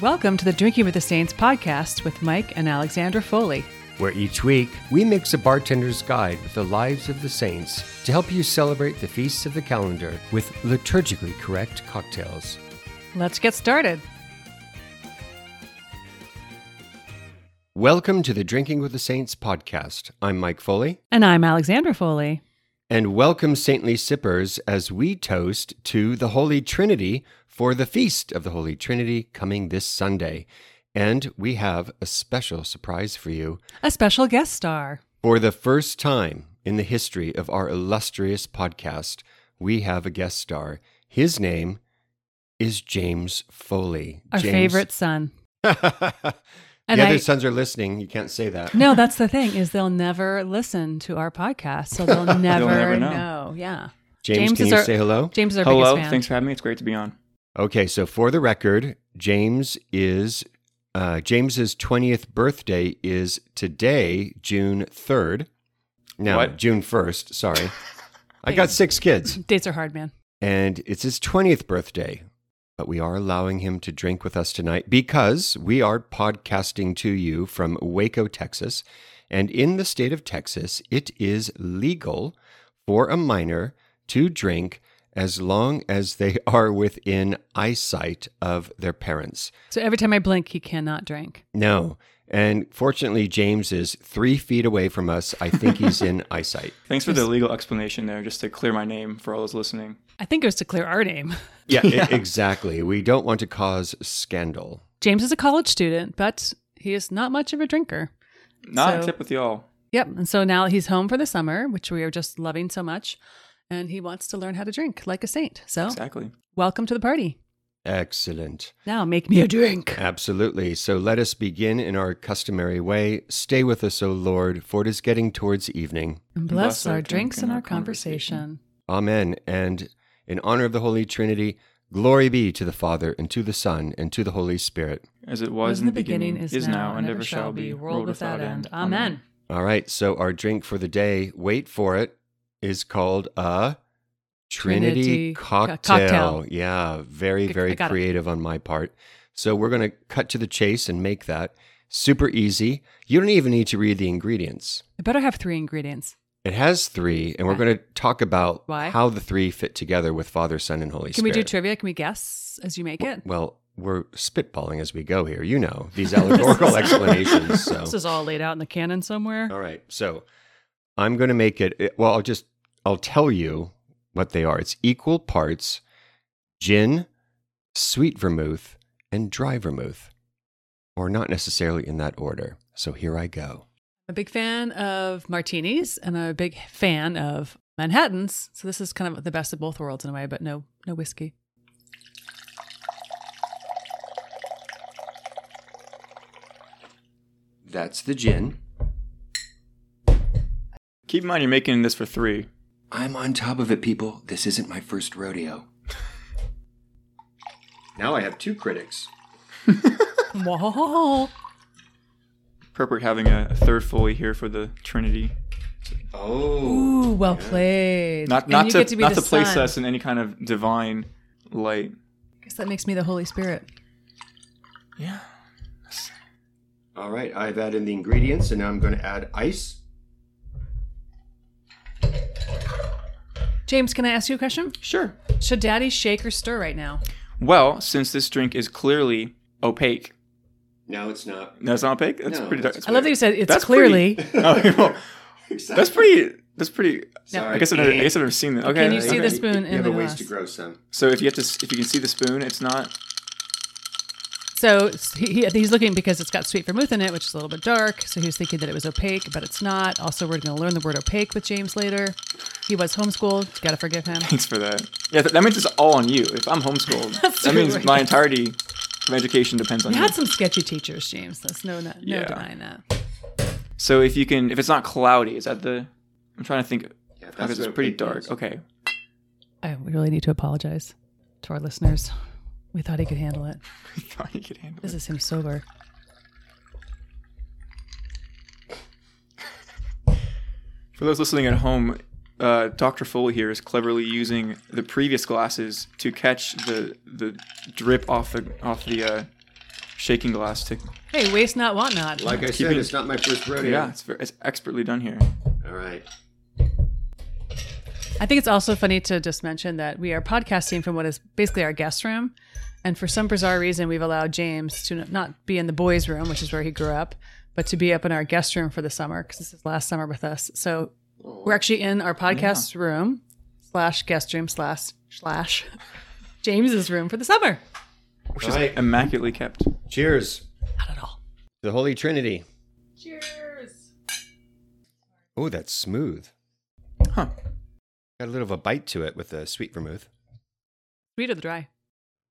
Welcome to the Drinking with the Saints podcast with Mike and Alexandra Foley. where each week we mix a bartender's guide with the lives of the saints to help you celebrate the feasts of the calendar with liturgically correct cocktails. Let's get started. Welcome to the Drinking with the Saints podcast. I'm Mike Foley, And I'm Alexandra Foley. And welcome, saintly sippers, as we toast to the Holy Trinity for the Feast of the Holy Trinity coming this Sunday. And we have a special surprise for you. A special guest star. For the first time in the history of our illustrious podcast, we have a guest star. His name is James Foley. Our James- favorite son. the other I- sons are listening. You can't say that. No, that's the thing is they'll never listen to our podcast, so they'll never, never know. know. Yeah. James, James can is you our- say hello? James is our Hello, biggest fan. thanks for having me. It's great to be on. Okay, so for the record, James is uh, James's twentieth birthday is today, June third. No, What? June first. Sorry, I got six kids. Dates are hard, man. and it's his 20th birthday. But we are allowing him to drink with us tonight because we are podcasting to you from Waco, Texas. And in the state of Texas, it is legal for a minor to drink as long as they are within eyesight of their parents. So every time I blink, he cannot drink. No. And fortunately, James is three feet away from us. I think he's in eyesight. Thanks for the legal explanation there, just to clear my name for all those listening. I think it was to clear our name. Yeah, e- exactly. We don't want to cause scandal. James is a college student, but he is not much of a drinker. Not So- except with y'all. Yep. And so now he's home for the summer, which we are just loving so much. And he wants to learn how to drink like a saint. So Exactly. welcome to the party. Excellent. Now make me a drink. Absolutely. So let us begin in our customary way. Stay with us, O Lord, for it is getting towards evening. And bless our drinks and our conversation. Amen. And in honor of the Holy Trinity, glory be to the Father, and to the Son, and to the Holy Spirit. As it was, Was in the beginning, is now, and ever shall be, world without end. Amen. All right. So our drink for the day, wait for it, is called a Trinity, Trinity cocktail. cocktail. Yeah. Very, very got it. creative on my part. So we're going to cut to the chase and make that super easy. You don't even need to read the ingredients. I better have three ingredients. It has three, and we're Okay. going to talk about Why? how the three fit together with Father, Son, and Holy Spirit. Can we do trivia? Can we guess as you make it? Well, we're spitballing as we go here. You know these allegorical explanations. So, This is all laid out in the canon somewhere. all right. So, I'm going to make it- Well, I'll just I'll tell you what they are. It's equal parts gin, sweet vermouth, and dry vermouth, or not necessarily in that order. So here I go. I'm a big fan of martinis and I'm a big fan of Manhattans. So this is kind of the best of both worlds in a way, but no no whiskey. That's the gin. Keep in mind you're making this for three. I'm on top of it, people. This isn't my first rodeo. now I have two critics. Whoa. Appropriate having a, a third Foley here for the Trinity. Oh. Ooh, well played. Not not to, to be not to place sun. us in any kind of divine light. I guess that makes me the Holy Spirit. Yeah. All right, I've added the ingredients, and now I'm going to add ice. James, can I ask you a question? Sure. Should Daddy shake or stir right now? Well, since this drink is clearly opaque. No, it's not. No, it's not opaque. That's No, pretty dark. it's I love that you said it's That's clearly. pretty- oh, well, that's pretty. That's pretty. Sorry. I guess I've never, I guess I've never seen that. Okay. Can you see okay. the spoon You in have the a ways glass? to grow some. So if you have to, s- if you can see the spoon, it's not. So he, he- he's looking because it's got sweet vermouth in it, which is a little bit dark. So he was thinking that it was opaque, but it's not. Also, we're going to learn the word opaque with James later. He was homeschooled. Got to forgive him. Thanks for that. Yeah, th- that means it's all on you. If I'm homeschooled, that means my entirety of education depends on You you. had some sketchy teachers, James. There's no no, no Yeah. denying that. So if you can, if it's not cloudy, is that the? I'm trying to think. Yeah, Because what it's pretty opaque dark. is. Okay. I really need to apologize to our listeners. We thought he could handle it. I thought you could handle it. This it. is him sober. For those listening at home, uh, Dr. Foley here is cleverly using the previous glasses to catch the the drip off the off the uh, shaking glass to. Hey, waste not, want not. Like I said, Keeping- it's not my first rodeo. Yeah, it's very, it's expertly done here. All right. I think it's also funny to just mention that we are podcasting from what is basically our guest room. And for some bizarre reason, we've allowed James to not be in the boys' room, which is where he grew up, but to be up in our guest room for the summer because this is last summer with us. So we're actually in our podcast room slash guest room slash slash James's room for the summer. Which All is right. immaculately kept. Cheers. Not at all. The Holy Trinity. Cheers. Oh, that's smooth. Huh. Got a little of a bite to it with the sweet vermouth. Sweet or the dry?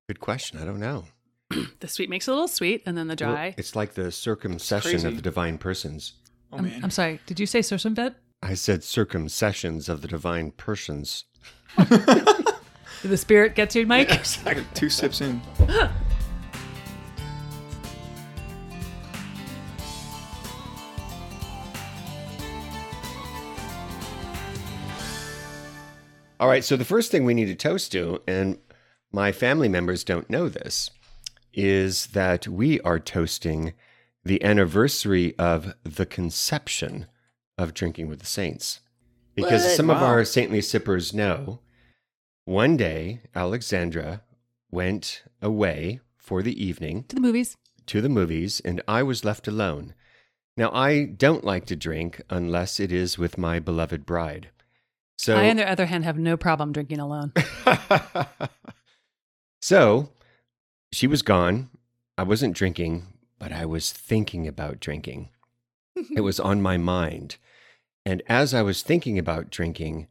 Good question. I don't know. The sweet makes it a little sweet, and then the Well, dry. it's like the circumincession of the divine persons. Oh I'm, man. I'm sorry. Did you say circumvent? I said circumincessions of the divine persons. Did the spirit get to you, Mike? I got two sips in. All right, so the first thing we need to toast to, and my family members don't know this, is that we are toasting the anniversary of the conception of Drinking with the Saints. Because What? some of our saintly sippers know, one day Alexandra went away for the evening to the movies. to the movies, and I was left alone. Now, I don't like to drink unless it is with my beloved bride. So, I, on the other hand, have no problem drinking alone. so she was gone. I wasn't drinking, but I was thinking about drinking. it was on my mind. And as I was thinking about drinking,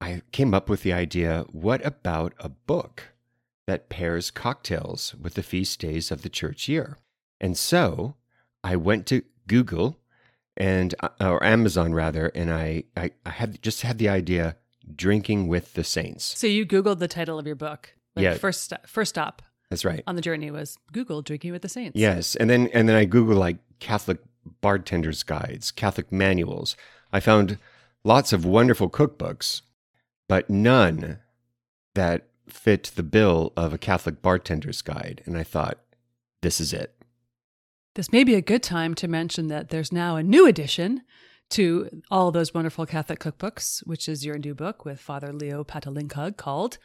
I came up with the idea what about a book that pairs cocktails with the feast days of the church year? And so I went to Google and uh, or Amazon rather, and I, I, I had just had the idea drinking with the saints. So you Googled the title of your book. Like Yeah. First, first stop That's right. on the journey was Google drinking with the saints. Yes, and then and then I Googled like Catholic bartenders guides, Catholic manuals. I found lots of wonderful cookbooks, but none that fit the bill of a Catholic bartender's guide. And I thought, this is it. This may be a good time to mention that there's now a new addition to all those wonderful Catholic cookbooks, which is your new book with Father Leo Patalinghug called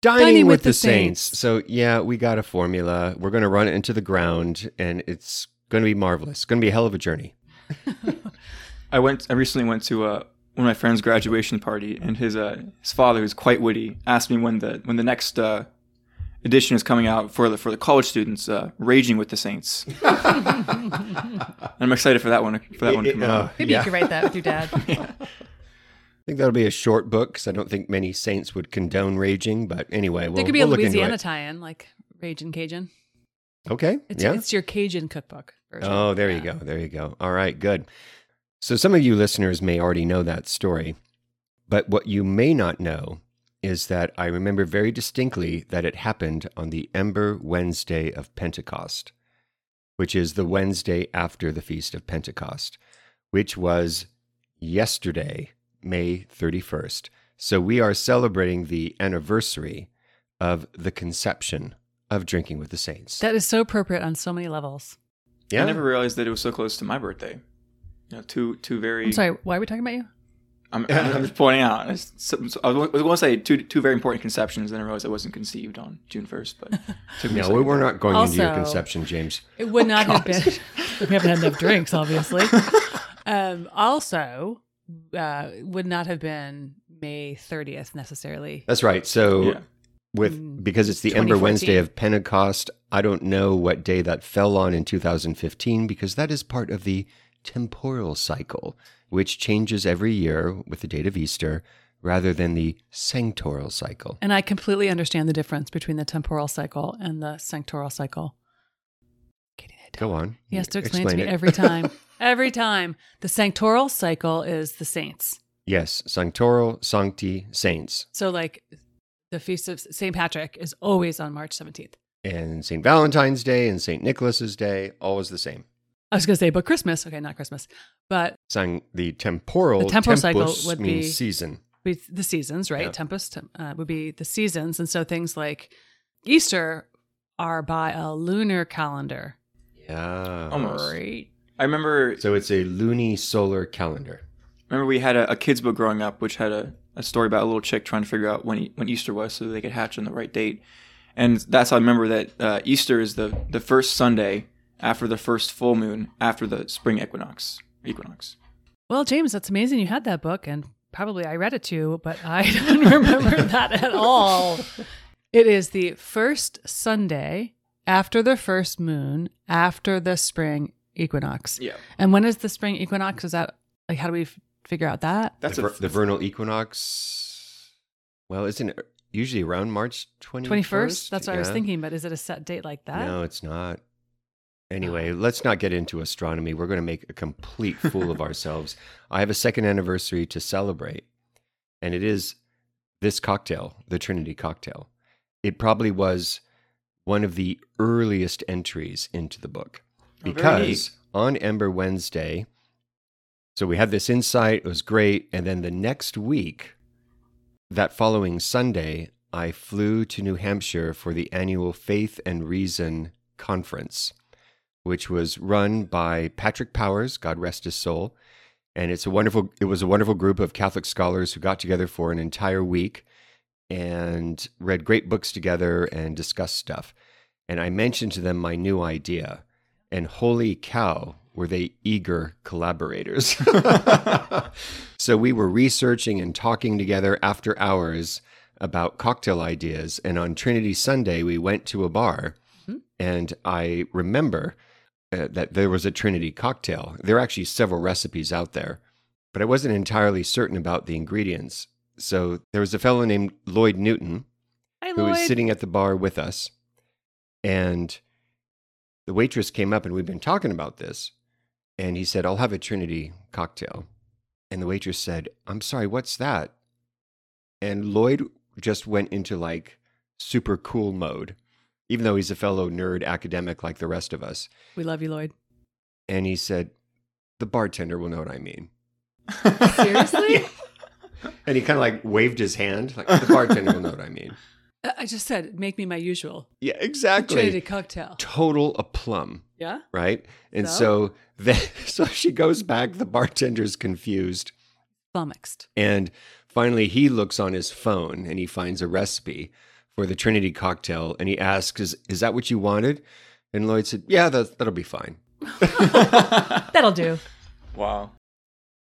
Dining, with, the, saints. So yeah, we got a formula. We're going to run it into the ground, and it's going to be marvelous. It's going to be a hell of a journey. I went. I recently went to uh, one of my friend's graduation party, and his uh, his father, who's quite witty, asked me when the when the next uh, edition is coming out for the for the college students, uh, "Raging with the Saints." I'm excited for that one. For that one to come out. Maybe yeah. you could write that with your dad. I think that'll be a short book because I don't think many saints would condone raging. But anyway, we'll, there could be we'll a Louisiana it. tie-in, like Raging Cajun. Okay. It's, yeah. it's your Cajun cookbook version. Oh, there you go. There you go. All right, good. So some of you listeners may already know that story, but what you may not know is that I remember very distinctly that it happened on the Ember Wednesday of Pentecost, which is the Wednesday after the Feast of Pentecost, which was yesterday, May 31st. So we are celebrating the anniversary of the conception of Drinking with the Saints. That is so appropriate on so many levels. yeah. I never realized that it was so close to my birthday. You know, two two very. I'm sorry, why are we talking about you? I'm, I'm just pointing out. it's- so- so I was going to say two two very important conceptions, then I realized I wasn't conceived on June first. But took me No, we're not going into your conception, James. It would not have been. we haven't had enough drinks, obviously. um, also, uh, would not have been May 30th necessarily. That's right. So Yeah. with Mm, because it's the Ember Wednesday of Pentecost, I don't know what day that fell on in 2015 because that is part of the temporal cycle, which changes every year with the date of Easter rather than the sanctoral cycle. And I completely understand the difference between the temporal cycle and the sanctoral cycle. Katie, Go on. He has to explain, to me it. every time. every time. The sanctoral cycle is the saints. yes, sanctoral, sancti, saints. So, like, the feast of St. Patrick is always on March 17th. And St. Valentine's Day and St. Nicholas's Day, always the same. I was going to say, but Christmas. Okay, not Christmas. But Sang the temporal, The temporal cycle would be- season. be the seasons, right? Yeah. Tempest uh, would be the seasons, and so things like Easter are by a lunar calendar. Yeah. Almost. Great. I remember So it's a loony solar calendar. remember we had a, a kids book growing up which had a, a story about a little chick trying to figure out when e- when Easter was so they could hatch on the right date. And that's how I remember that uh, Easter is the the first Sunday after the first full moon after the spring equinox. Equinox. Well, James, that's amazing you had that book, and probably I read it too, but I don't remember that at all. It is the first Sunday after the first moon after the spring equinox. Yeah. And when is the spring equinox? Is that like how do we f- figure out that? That's the, a, the vernal equinox. Well, isn't it usually around March 21st? 21st? That's what I was thinking, but is it a set date like that? No, it's not. Anyway, let's not get into astronomy. We're going to make a complete fool of ourselves. I have a second anniversary to celebrate, and it is this cocktail, the Trinity cocktail. It probably was one of the earliest entries into the book Oh, because on Ember Wednesday, so we had this insight, it was great. And then the next week, that following Sunday, I flew to New Hampshire for the annual Faith and Reason Conference, which was run by Patrick Powers, God rest his soul. And it's a wonderful it was a wonderful group of Catholic scholars who got together for an entire week and read great books together and discussed stuff. And I mentioned to them my new idea. And holy cow, were they eager collaborators. so we were researching and talking together after hours about cocktail ideas. And on Trinity Sunday, we went to a bar. Mm-hmm. And I remember uh, that there was a Trinity cocktail. There are actually several recipes out there, but I wasn't entirely certain about the ingredients. So there was a fellow named Lloyd Newton Hi, who was sitting at the bar with us. And the waitress came up and we'd been talking about this. And he said, I'll have a Trinity cocktail. And the waitress said, I'm sorry, what's that? And Lloyd just went into like super cool mode, even though he's a fellow nerd academic like the rest of us. we love you, Lloyd. And he said, The bartender will know what I mean. Seriously? And he kind of like waved his hand, like, The bartender will know what I mean. Uh, I just said, make me my usual. Yeah, exactly. Trinity cocktail. Total aplomb. Yeah? right? And So? so then, so she goes back. The bartender's confused, Flummoxed. and finally he looks on his phone and he finds a recipe for the Trinity cocktail, and he asks, "Is is that what you wanted?" And Lloyd said, "Yeah, that that'll be fine." That'll do. wow.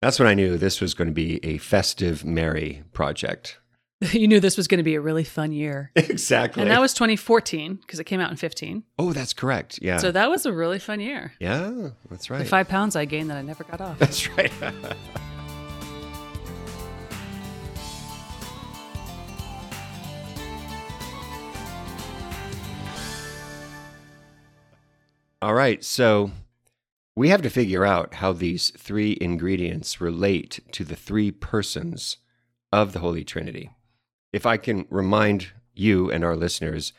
That's when I knew this was going to be a festive, merry project. you knew this was going to be a really fun year. exactly. And that was 2014 because it came out in 15. oh, that's correct. Yeah. So that was a really fun year. yeah, that's right. The five pounds I gained that I never got off. That's right. All right, so we have to figure out how these three ingredients relate to the three persons of the Holy Trinity. If I can remind you and our listeners,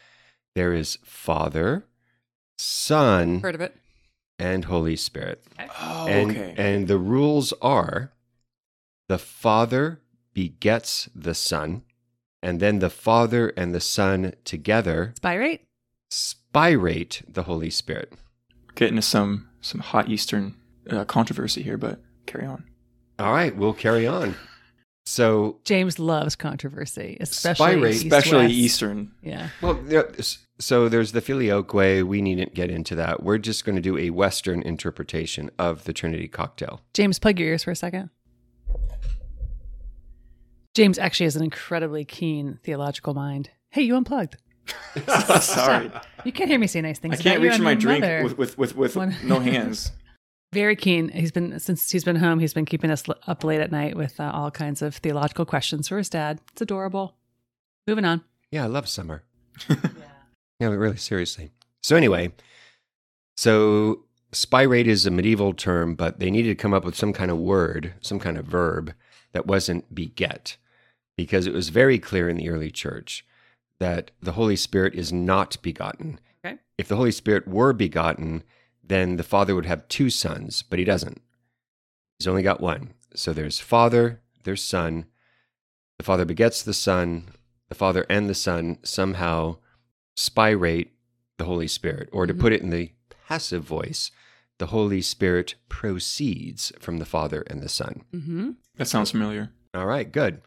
there is Father, Son, Heard of it? and Holy Spirit. Oh, And, okay. and the rules are the Father begets the Son, and then the Father and the Son together Spirate? spirate the Holy Spirit. Get into some some hot Eastern uh, controversy here, but carry on. All right, we'll carry on. So, James loves controversy, especially Spirate- East Especially West. Eastern. Yeah. well, so there's the filioque. We needn't get into that. We're just going to do a Western interpretation of the Trinity cocktail. James, plug your ears for a second. James actually has an incredibly keen theological mind. Hey, you unplugged. Sorry, You can't hear me say nice things. I can't reach my drink mother. with with with, with One- no hands. Very keen. He's been since he's been home. He's been keeping us up late at night with uh, all kinds of theological questions for his dad. It's adorable. Moving on. Yeah, I love summer. Yeah, but really, seriously. So anyway, so spy spirate is a medieval term, but they needed to come up with some kind of word, some kind of verb that wasn't beget, because it was very clear in the early church that the Holy Spirit is not begotten. Okay. If the Holy Spirit were begotten, then the Father would have two sons, but he doesn't. He's only got one. So there's Father, there's Son. The Father begets the Son. The Father and the Son somehow spirate the Holy Spirit. Or to put it in the passive voice, the Holy Spirit proceeds from the Father and the Son. Mm-hmm. That sounds familiar. All right, good.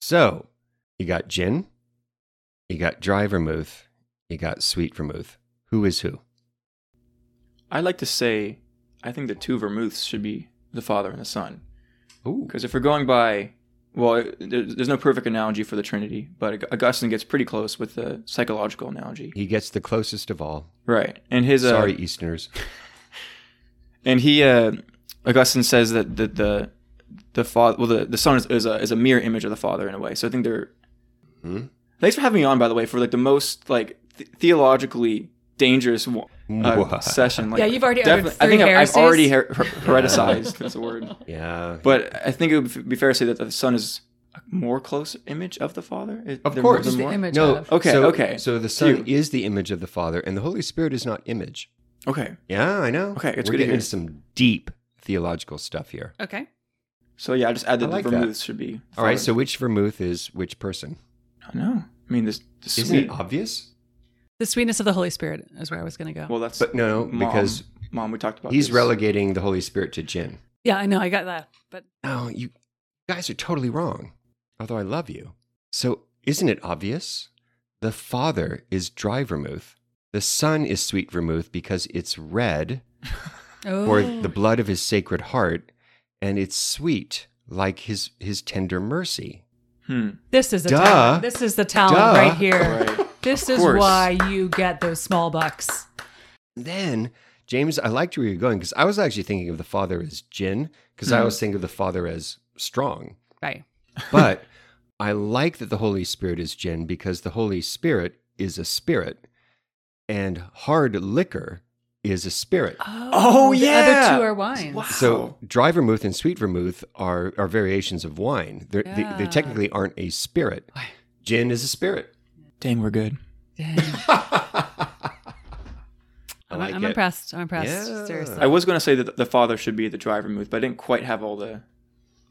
So you got gin, you got dry vermouth, you got sweet vermouth. Who is who? I'd like to say, I think the two vermouths should be the Father and the Son. Ooh. Because if we're going by, well, there's no perfect analogy for the Trinity, but Augustine gets pretty close with the psychological analogy. He gets the closest of all. Right. And his uh, Sorry, Easterners. and he uh, Augustine says that the the the father well the, the son is, is a is a mirror image of the father in a way. So I think they're. Hmm? Thanks for having me on, by the way, for like the most like th- theologically dangerous uh, session. Like, Yeah, you've already uttered definitely. I think three I've, I've already her- her- hereticized. That's a word. Yeah. But I think it would be fair to say that the son is a more close image of the father. Is Of there course. The more? image No, of. Okay, so, okay. So the Son Phew. is the image of the Father, and the Holy Spirit is not image. Okay. Yeah, I know. Okay, it's We're good getting into some deep theological stuff here. Okay. So yeah, I just add that I like the that. vermouth should be. All right, so which vermouth is which person? I know. I mean, this the Isn't sweet. it obvious? The sweetness of the Holy Spirit is where I was going to go. Well, that's But no, no, Mom. because mom. We talked about. he's this. relegating the Holy Spirit to gin. yeah, I know. I got that. But No, you guys are totally wrong. Although I love you. So isn't it obvious? The Father is dry vermouth. The Son is sweet vermouth because it's red oh, for the blood of his sacred heart, and it's sweet like his his tender mercy. Hmm. this is a Duh. talent. This is the talent Duh. right here. Right. This Of is course. why you get those small bucks. Then, James, I liked where you're going because I was actually thinking of the Father as gin because I Mhm. was thinking of the Father as strong. Right. But I like that the Holy Spirit is gin because the Holy Spirit is a spirit, and hard liquor is a spirit. Oh, oh the yeah. other two are wines. Wow. So dry vermouth and sweet vermouth are, are variations of wine. They're, they, they technically aren't a spirit. Gin is a spirit. Dang, we're good. Dang. I I'm, like I'm it. impressed. I'm impressed. Yeah. Seriously. I was going to say that the father should be the dry vermouth, but I didn't quite have all the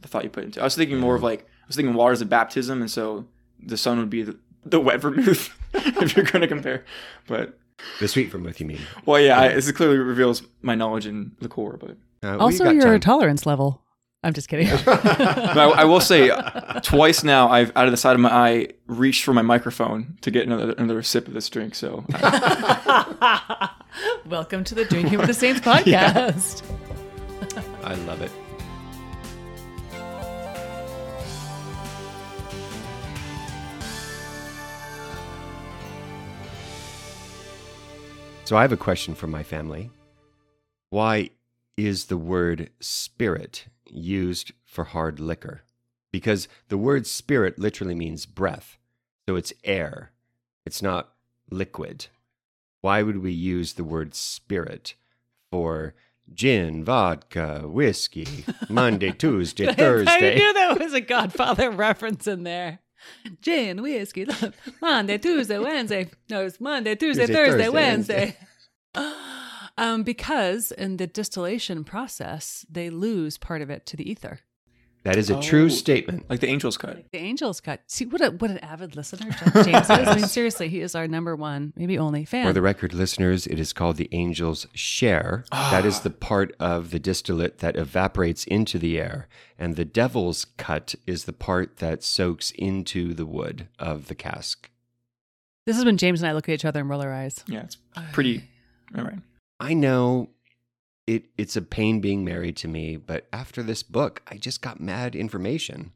the thought you put into. it. I was thinking more of like I was thinking waters of baptism, and so the son would be the, the wet vermouth if you're going to compare. But The sweet vermouth, you mean? well, yeah, I, this clearly reveals my knowledge in liqueur, but. Uh, we also, got your time. tolerance level. I'm just kidding. But I, I will say, twice now, I've out of the side of my eye reached for my microphone to get another another sip of this drink. So Welcome to the Drinking with the Saints podcast. I love it. So I have a question for my family. Why is the word spirit used for hard liquor? Because the word spirit literally means breath. So it's air. It's not liquid. Why would we use the word spirit for gin, vodka, whiskey, Monday, Tuesday, Thursday? I knew there was a Godfather reference in there. Gin, whiskey, Monday, Tuesday, Wednesday. No, it's Monday, Tuesday, Tuesday, Thursday, Thursday, Wednesday. um, because in the distillation process, they lose part of it to the ether. That is a true Oh. statement. like the angel's cut. The angels cut. See what a what an avid listener James is. I mean, seriously, he is our number one, maybe only fan. For the record, listeners, it is called the angel's share. that is the part of the distillate that evaporates into the air. And the devil's cut is the part that soaks into the wood of the cask. this is when James and I look at each other and roll our eyes. Yeah, it's pretty. All right. I know it, it's a pain being married to me, but after this book, I just got mad information.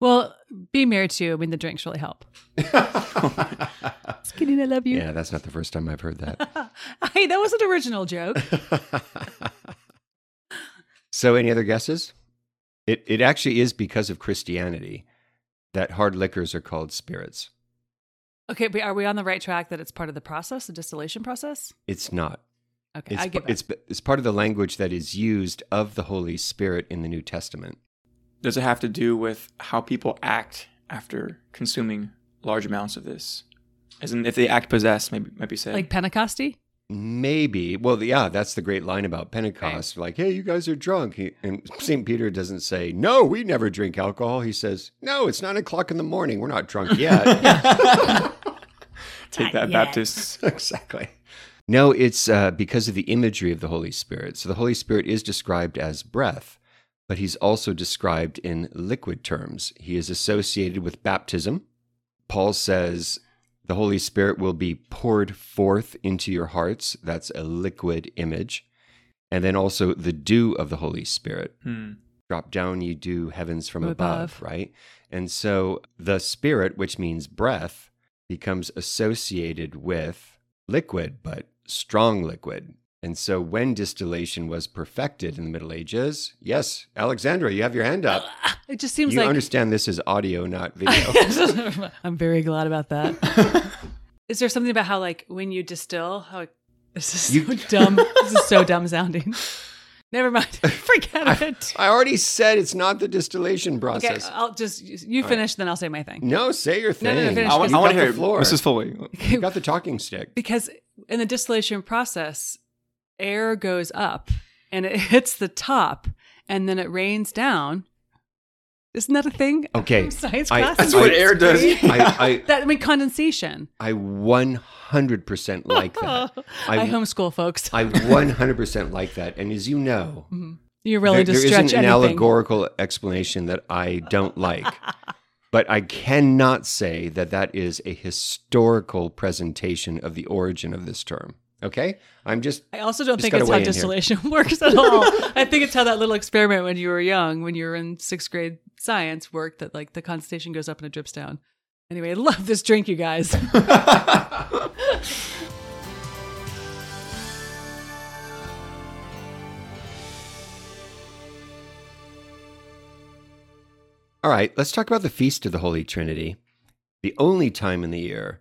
Well, being married to you, I mean, the drinks really help. Just kidding, I love you. yeah, that's not the first time I've heard that. hey, that was an original joke. so, any other guesses? It it actually is because of Christianity that hard liquors are called spirits. Okay, but are we on the right track that it's part of the process, the distillation process? It's not. Okay, It's I give it's it's part of the language that is used of the Holy Spirit in the New Testament. Does it have to do with how people act after consuming large amounts of this? As in, if they act possessed, maybe might be said. like Pentecosty. Maybe. Well, yeah, that's the great line about Pentecost. Like, hey, you guys are drunk. He, and St. Peter doesn't say, no, we never drink alcohol. He says, no, it's nine o'clock in the morning. We're not drunk yet. Take that, Yeah. Baptists. exactly. No, it's uh, because of the imagery of the Holy Spirit. So the Holy Spirit is described as breath, but he's also described in liquid terms. He is associated with baptism. Paul says the Holy Spirit will be poured forth into your hearts. That's a liquid image. And then also the dew of the Holy Spirit. Hmm. Drop down, you do heavens from From above, above. right? And so the Spirit, which means breath, becomes associated with liquid, but strong liquid. And so when distillation was perfected in the Middle Ages, yes, Alexandra, you have your hand up. It just seems You like understand this is audio, not video. I'm very glad about that. Is there something about how like when you distill, how this is so You- dumb. this is so dumb sounding. Never mind. Forget it. I already said it's not the distillation Okay, process. I'll just you finish, then I'll say my thing. no, say your thing. no, no, finish, I, want I want to hear the floor. Mrs. Foley. You got the talking stick. Because in the distillation process, air goes up and it hits the top, and then it rains down. Isn't that a thing? Okay, science I- class. That's what air does. I, I, That I mean condensation. I 100% like that. I, I- homeschool folks. I 100% like that. And as you know, mm-hmm. You're really there, to there stretch isn't an anything. allegorical explanation that I don't like. but I cannot say that that is a historical presentation of the origin of this term. Okay? I'm just I also don't think it's how weigh here. distillation works at all. I think it's how that little experiment when you were young, when you were in sixth grade science work that like the condensation goes up and it drips down. Anyway, I love this drink, you guys. All right, let's talk about the Feast of the Holy Trinity, the only time in the year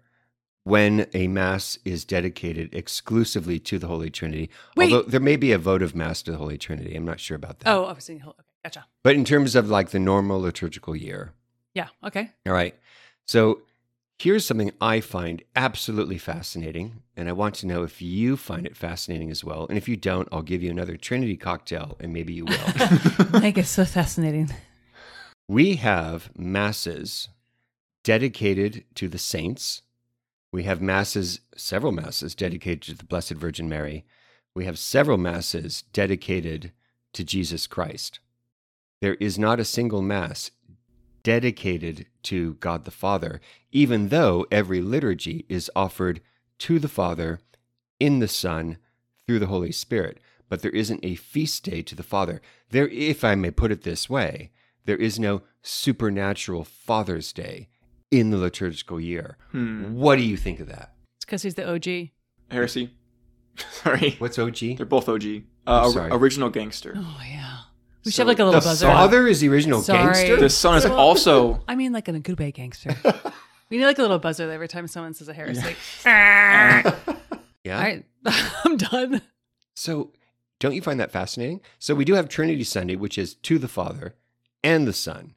when a Mass is dedicated exclusively to the Holy Trinity. Wait. Although there may be a votive Mass to the Holy Trinity. I'm not sure about that. oh, I was saying, okay, gotcha. But in terms of like the normal liturgical year. Yeah, okay. All right. So here's something I find absolutely fascinating. And I want to know if you find it fascinating as well. And if you don't, I'll give you another Trinity cocktail and maybe you will. Mike is so fascinating. We have masses dedicated to the saints. We have masses, several masses dedicated to the Blessed Virgin Mary. We have several masses dedicated to Jesus Christ. There is not a single mass dedicated to God the Father, even though every liturgy is offered to the Father in the Son through the Holy Spirit. But there isn't a feast day to the Father. There, if I may put it this way, there is no supernatural Father's Day in the liturgical year. Hmm. What do you think of that? It's because he's the OG. Heresy. Sorry. What's OG? They're both OG. Uh, or- sorry. original gangster. Oh yeah. We should have like a little The buzzer. The father is the original Sorry. gangster? The son is also. I mean, like an a good gangster. we need like a little buzzer every time someone says a heresy. yeah. Ah. All right, I'm done. So, don't you find that fascinating? So, we do have Trinity Sunday, which is to the Father and the Son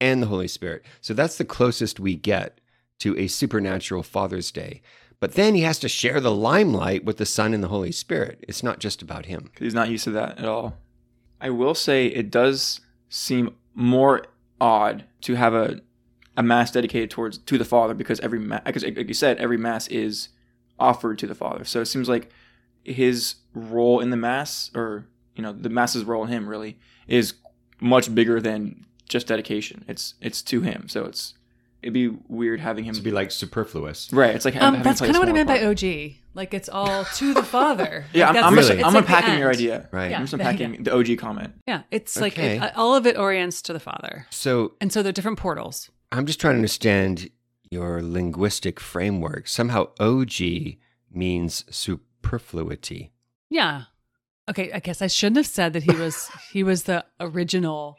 and the Holy Spirit. So, that's the closest we get to a supernatural Father's Day. But then he has to share the limelight with the Son and the Holy Spirit. It's not just about him. he's not used to that at all. I will say it does seem more odd to have a a mass dedicated towards to the Father because every mass, because like you said, every mass is offered to the Father. So it seems like his role in the mass, or you know, the mass's role in him, really is much bigger than just dedication. It's it's to him. So it's it'd be weird having him To be like superfluous. right. It's like Um, having that's kind of what I smaller meant by. OG. Like it's all to the Father. Yeah, Like, I'm, I'm, Really? I'm like unpacking your idea. Right. Yeah. I'm just unpacking the OG comment. Yeah, it's like it, all of it orients to the Father, So, and so they're different portals. I'm just trying to understand your linguistic framework. Somehow, OG means superfluity. Yeah. Okay, I guess I shouldn't have said that he was he was the original.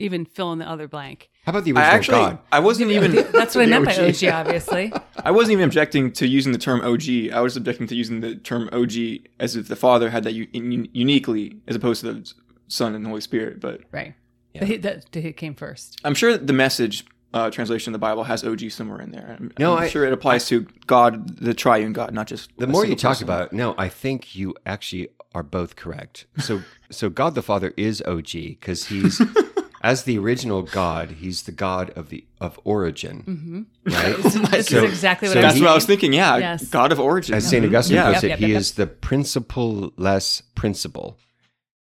Even fill in the other blank. How about the I original actually, God? I wasn't even. That's what I The meant by OG. OG. Obviously, I wasn't even objecting to using the term OG. I was objecting to using the term OG as if the Father had that u- un- uniquely, as opposed to the Son and the Holy Spirit. But right? Yeah. But he, that he came first. I'm sure the message uh, translation of the Bible has OG somewhere in there. I'm, No, I'm I- sure it applies to God, the Triune God, not just The a more you single talk about it, no, I think you actually are both correct. So, so God the Father is OG because he's as the original God, he's the God of the of origin, Mm-hmm. right? This So- is exactly what so I was That's he- what I was thinking. thinking. Yeah, Yes. God of origin. As St. Augustine Yeah. puts Yep, it, yep, he yep, is the principle less principle.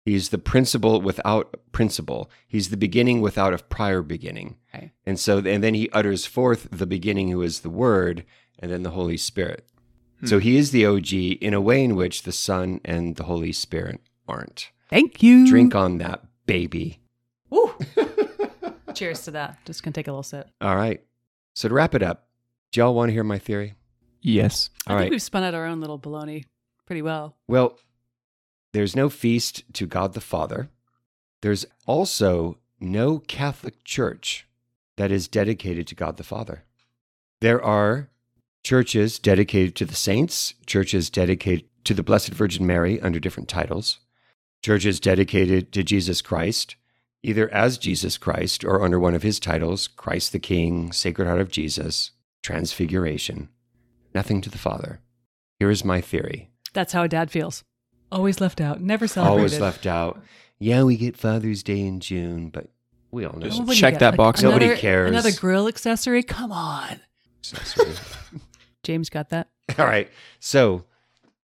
He's the principle without principle. He's the beginning without a prior beginning. Okay. And so, and then he utters forth the beginning, who is the Word, and then the Holy Spirit. So he is the OG in a way in which the Son and the Holy Spirit aren't. Thank you. Drink on that, baby. Woo. Cheers to that. Just gonna take a little sip. All right. So to wrap it up, do y'all want to hear my theory? Yes. I All think right. we've spun out our own little baloney pretty well. Well, there's no feast to God the Father. There's also no Catholic church that is dedicated to God the Father. There are churches dedicated to the saints, churches dedicated to the Blessed Virgin Mary under different titles, churches dedicated to Jesus Christ, either as Jesus Christ or under one of his titles Christ the King, Sacred Heart of Jesus, Transfiguration. Nothing to the Father. Here is my theory. That's how a dad feels. Always left out. Never celebrated. Always left out. Yeah, we get Father's Day in June, but we all know. Just What do you check get? that box. Nobody cares. Another grill accessory? Come on. Accessory. James got that. all right. So,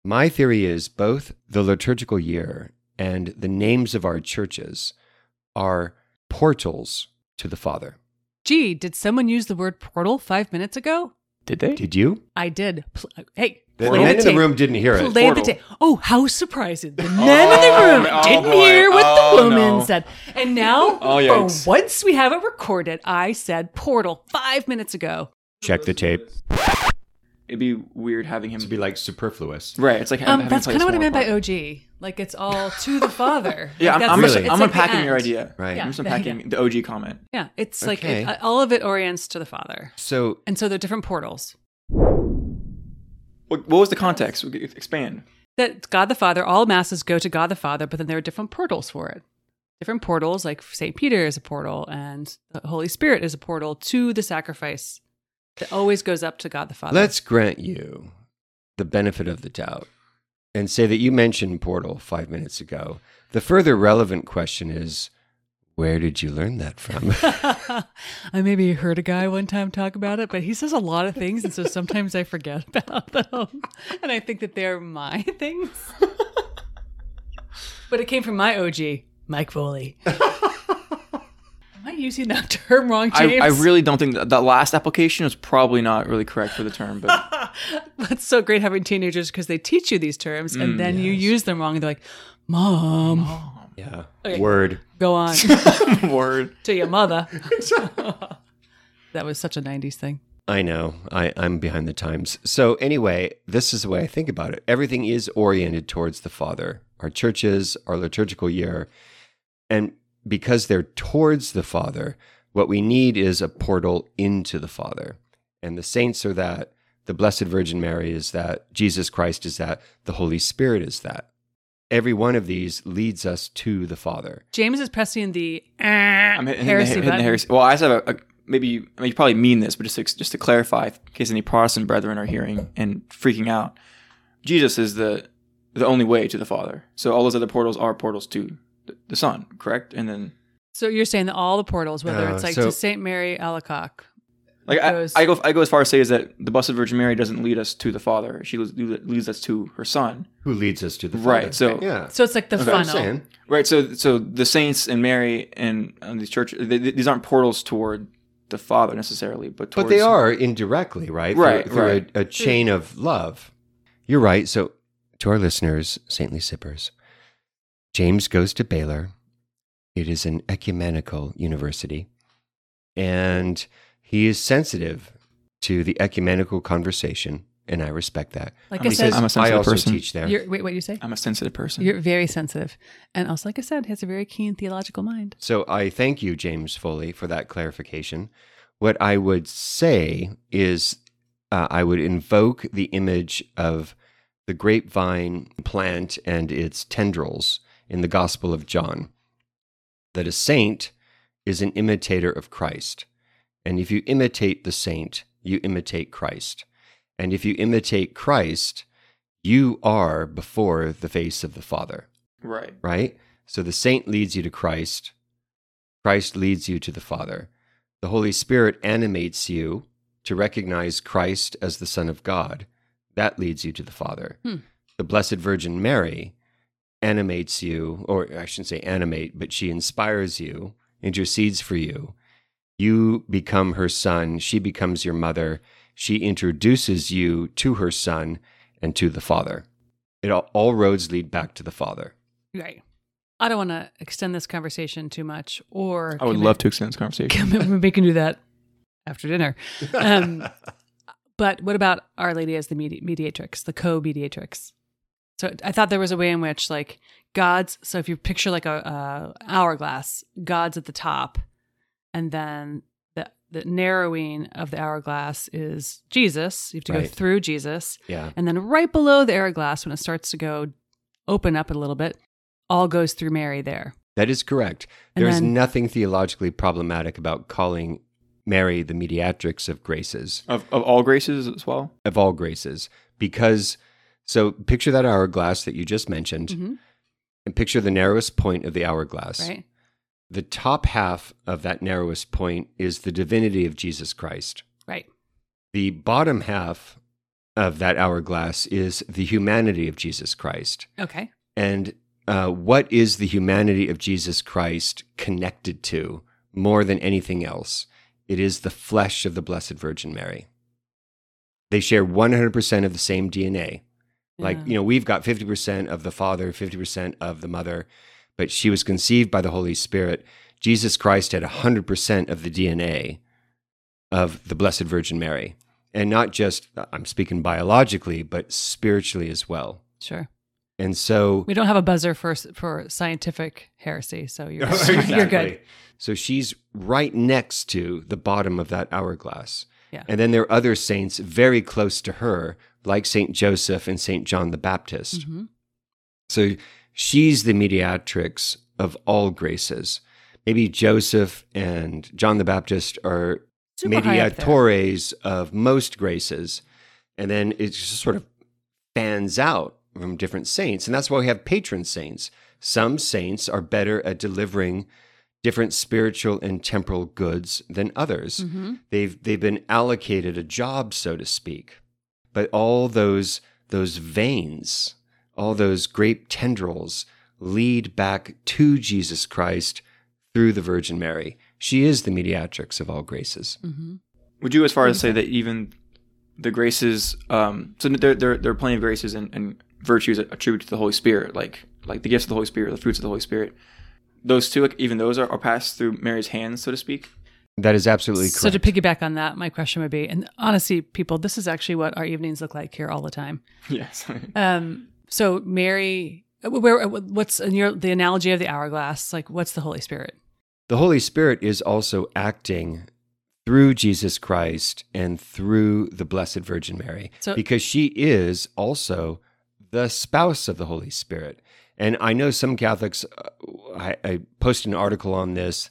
my theory is both the liturgical year and the names of our churches are portals to the Father. Gee, did someone use the word portal five minutes ago? Did they? Did you? I did. Pl- hey, The, play men the in the room didn't hear it. Play the Portal. tape. Oh, how surprising. The men in the oh, room oh, didn't boy. hear what Oh, the woman no. said. And now, Oh, for once we have it recorded, I said portal five minutes ago. Check the tape. It'd be weird having him To be like superfluous. right. It's like Um, having that's kind of what I smaller meant by. OG. Like it's all to the Father. Yeah, Like, I'm, that's I'm, Really? I'm like unpacking your idea. Right. Yeah. I'm just unpacking the OG comment. Yeah, it's like it, all of it orients to the Father. So, And so they're different portals. What, what was the context? Expand. That God the Father, all masses go to God the Father, but then there are different portals for it. Different portals, like St. Peter is a portal, and the Holy Spirit is a portal to the sacrifice that always goes up to God the Father. let's grant you the benefit of the doubt and say that you mentioned Portal five minutes ago. The further relevant question is where did you learn that from? I maybe heard a guy one time talk about it, but he says a lot of things, and so sometimes I forget about them, and I think that they're my things. but it came from my OG, Mike Foley. Am I using that term wrong, I, James? I really don't think that, that last application is probably not really correct for the term, but That's so great having teenagers because they teach you these terms, and mm, then you use them wrong, and they're like, "Mom, yeah. Okay. Word. go on word. to your mother." that was such a '90s thing. I know. I, I'm behind the times. So, anyway, this is the way I think about it. Everything is oriented towards the Father. Our churches, our liturgical year. And because they're towards the Father, what we need is a portal into the Father. And the saints are that. The Blessed Virgin Mary is that. Jesus Christ is that. The Holy Spirit is that. Every one of these leads us to the Father. James is pressing the eh, I'm hitting, heresy hitting, the, hitting the button. heresy. Well, I just have a, a maybe you, I mean, you probably mean this, but just to, just to clarify, in case any Protestant brethren are hearing and freaking out, Jesus is the the only way to the Father. So all those other portals are portals to the, the Son, correct? And then So you're saying that all the portals, whether Uh, it's like so- to Saint Mary Alacoque, like I, goes- I go I go as far as to say is that the Blessed Virgin Mary doesn't lead us to the Father; she leads, leads us to her Son. Who leads us to the Father. Right, so- yeah. so it's like the That's what I'm funnel. Right. So so the saints and Mary and, and these churches, they, these aren't portals toward the Father necessarily, but towards, But they are indirectly, right? Right, Through, through right. A, a chain of love. You're right. So, to our listeners, saintly sippers, James goes to Baylor. It is an ecumenical university. And he is sensitive to the ecumenical conversation. And I respect that. Like I'm I a- said, I'm a I sensitive also person. teach there. you're, wait, what you say? I'm a sensitive person. You're very sensitive, and also, like I said, he has a very keen theological mind. So I thank you, James Foley, for that clarification. What I would say is uh, I would invoke the image of the grapevine plant and its tendrils in the Gospel of John. That a saint is an imitator of Christ. And if you imitate the saint, you imitate Christ. And if you imitate Christ, you are before the face of the Father right. right? So the saint leads you to Christ. Christ leads you to the Father. The Holy Spirit animates you to recognize Christ as the Son of God. That leads you to the Father. Hmm. The Blessed Virgin Mary animates you, or I shouldn't say animate, but she inspires you, intercedes for you. You become her son. She becomes your mother. She introduces you to her son and to the Father. It all, all roads lead back to the Father. Right. I don't want to extend this conversation too much, or I would love to extend this conversation. we can do that after dinner. Um, but what about Our Lady as the medi- mediatrix, the co-mediatrix? So I thought there was a way in which, like, God's. So if you picture like a, a hourglass, God's at the top, and then the the narrowing of the hourglass is Jesus. You have to go through Jesus, Yeah. and then right below the hourglass, when it starts to go open up a little bit, all goes through Mary there. That is correct. And There's then- nothing theologically problematic about calling Mary the mediatrix of graces, Of, of all graces as well. of all graces, because so picture that hourglass that you just mentioned Mhm. and picture the narrowest point of the hourglass. Right. The top half of that narrowest point is the divinity of Jesus Christ. Right. The bottom half of that hourglass is the humanity of Jesus Christ. Okay. And uh, what is the humanity of Jesus Christ connected to more than anything else? It is the flesh of the Blessed Virgin Mary. They share 100% of the same DNA. Like, Yeah. you know, we've got 50% of the Father, 50% of the Mother, but she was conceived by the Holy Spirit. Jesus Christ had 100% of the DNA of the Blessed Virgin Mary. And not just, I'm speaking biologically, but spiritually as well. Sure. And so We don't have a buzzer for for scientific heresy, so you're you're good. So she's right next to the bottom of that hourglass. Yeah. And then there are other saints very close to her, like Saint Joseph and Saint John the Baptist. Mhm. So she's the mediatrix of all graces. Maybe Joseph and John the Baptist are Super high up there. mediatores of most graces. And then it just sort of fans out from different saints. And that's why we have patron saints. Some saints are better at delivering different spiritual and temporal goods than others. Mhm. They've they've been allocated a job, so to speak. But all those those veins, all those grape tendrils lead back to Jesus Christ through the Virgin Mary. She is the mediatrix of all graces. Mhm. Would you as far as say that even the graces, um, so there, there, there are plenty of graces and, and virtues attributed to the Holy Spirit, like like the gifts of the Holy Spirit, the fruits of the Holy Spirit. Those two, like, even those are, are passed through Mary's hands, so to speak. That is absolutely correct. So to piggyback on that, my question would be, and honestly, people, this is actually what our evenings look like here all the time. Yes. Um, so Mary, uh, where what's in your the analogy of the hourglass? Like, what's the Holy Spirit? the Holy Spirit is also acting through Jesus Christ and through the Blessed Virgin Mary So- because she is also the spouse of the Holy Spirit. And I know some Catholics, uh, I, I posted an article on this,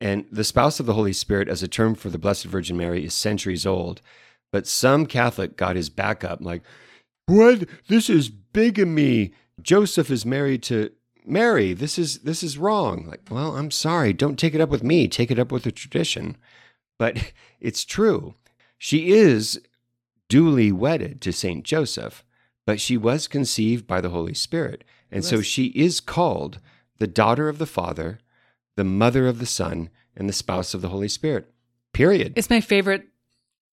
and the spouse of the Holy Spirit as a term for the Blessed Virgin Mary is centuries old. But some Catholic got his back up, like, what? This is bigamy. Joseph is married to Mary. This is this is wrong. Like, well, I'm sorry. Don't take it up with me. Take it up with the tradition. But it's true. She is duly wedded to Saint Joseph, but she was conceived by the Holy Spirit. And so she is called the daughter of the Father, the mother of the Son, and the spouse of the Holy Spirit. Period. It's my favorite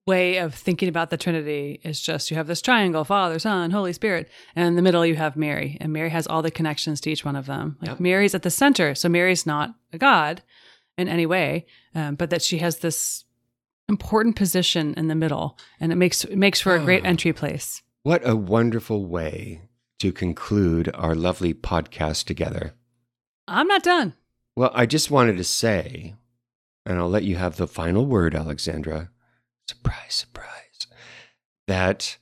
way of thinking about the Trinity. Is just you have this triangle: Father, Son, Holy Spirit, and in the middle you have Mary, and Mary has all the connections to each one of them. Like Yep. Mary's at the center, so Mary's not a god in any way, um, but that she has this important position in the middle, and it makes it makes for a great Oh. entry place. What a wonderful way to conclude our lovely podcast together. I'm not done. Well, I just wanted to say, and I'll let you have the final word, Alexandra. Surprise, surprise. That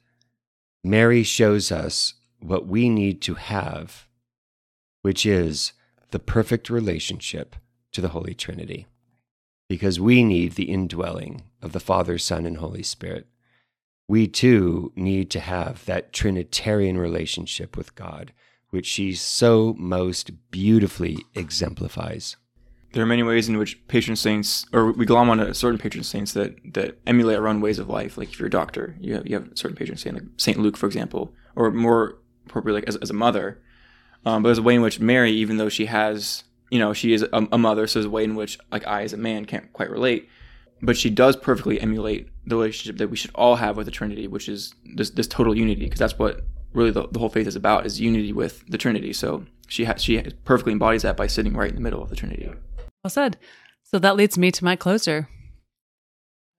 Mary shows us what we need to have, which is the perfect relationship to the Holy Trinity. Because we need the indwelling of the Father, Son, and Holy Spirit. We too need to have that Trinitarian relationship with God, which she so most beautifully exemplifies. there are many ways in which patron saints, or we glom on certain patron saints that that emulate our own ways of life. Like if you're a doctor, you have you have a certain patron saint, like Saint Luke, for example, or more appropriately, like as, as a mother. Um, but there's a way in which Mary, even though she has, you know, she is a, a mother, so there's a way in which, like I as a man, can't quite relate, but she does perfectly emulate the relationship that we should all have with the Trinity, which is this this total unity, because that's what really the, the whole faith is about is unity with the Trinity. So she ha- she perfectly embodies that by sitting right in the middle of the Trinity. Well said. So that leads me to my closer.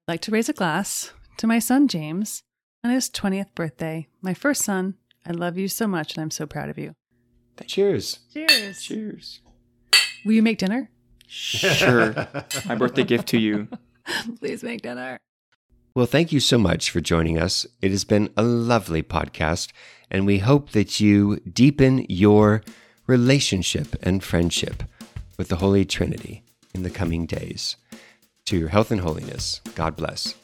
I'd like to raise a glass to my son James on his 20th birthday. My first son, I love you so much and I'm so proud of you. Cheers. Cheers. Cheers. Will you make dinner? Sure. My birthday gift to you. Please make dinner. Well, thank you so much for joining us. It has been a lovely podcast, and we hope that you deepen your relationship and friendship with the Holy Trinity in the coming days. To your health and holiness, God bless.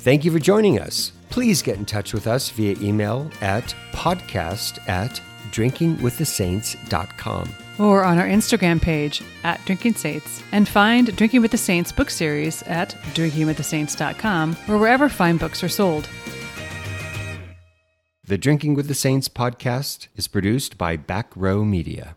Thank you for joining us. Please get in touch with us via email at podcast at drinkingwiththesaints.com. Or on our Instagram page at Drinking Saints. And find Drinking with the Saints book series at drinkingwiththesaints.com or wherever fine books are sold. The Drinking with the Saints podcast is produced by Back Row Media.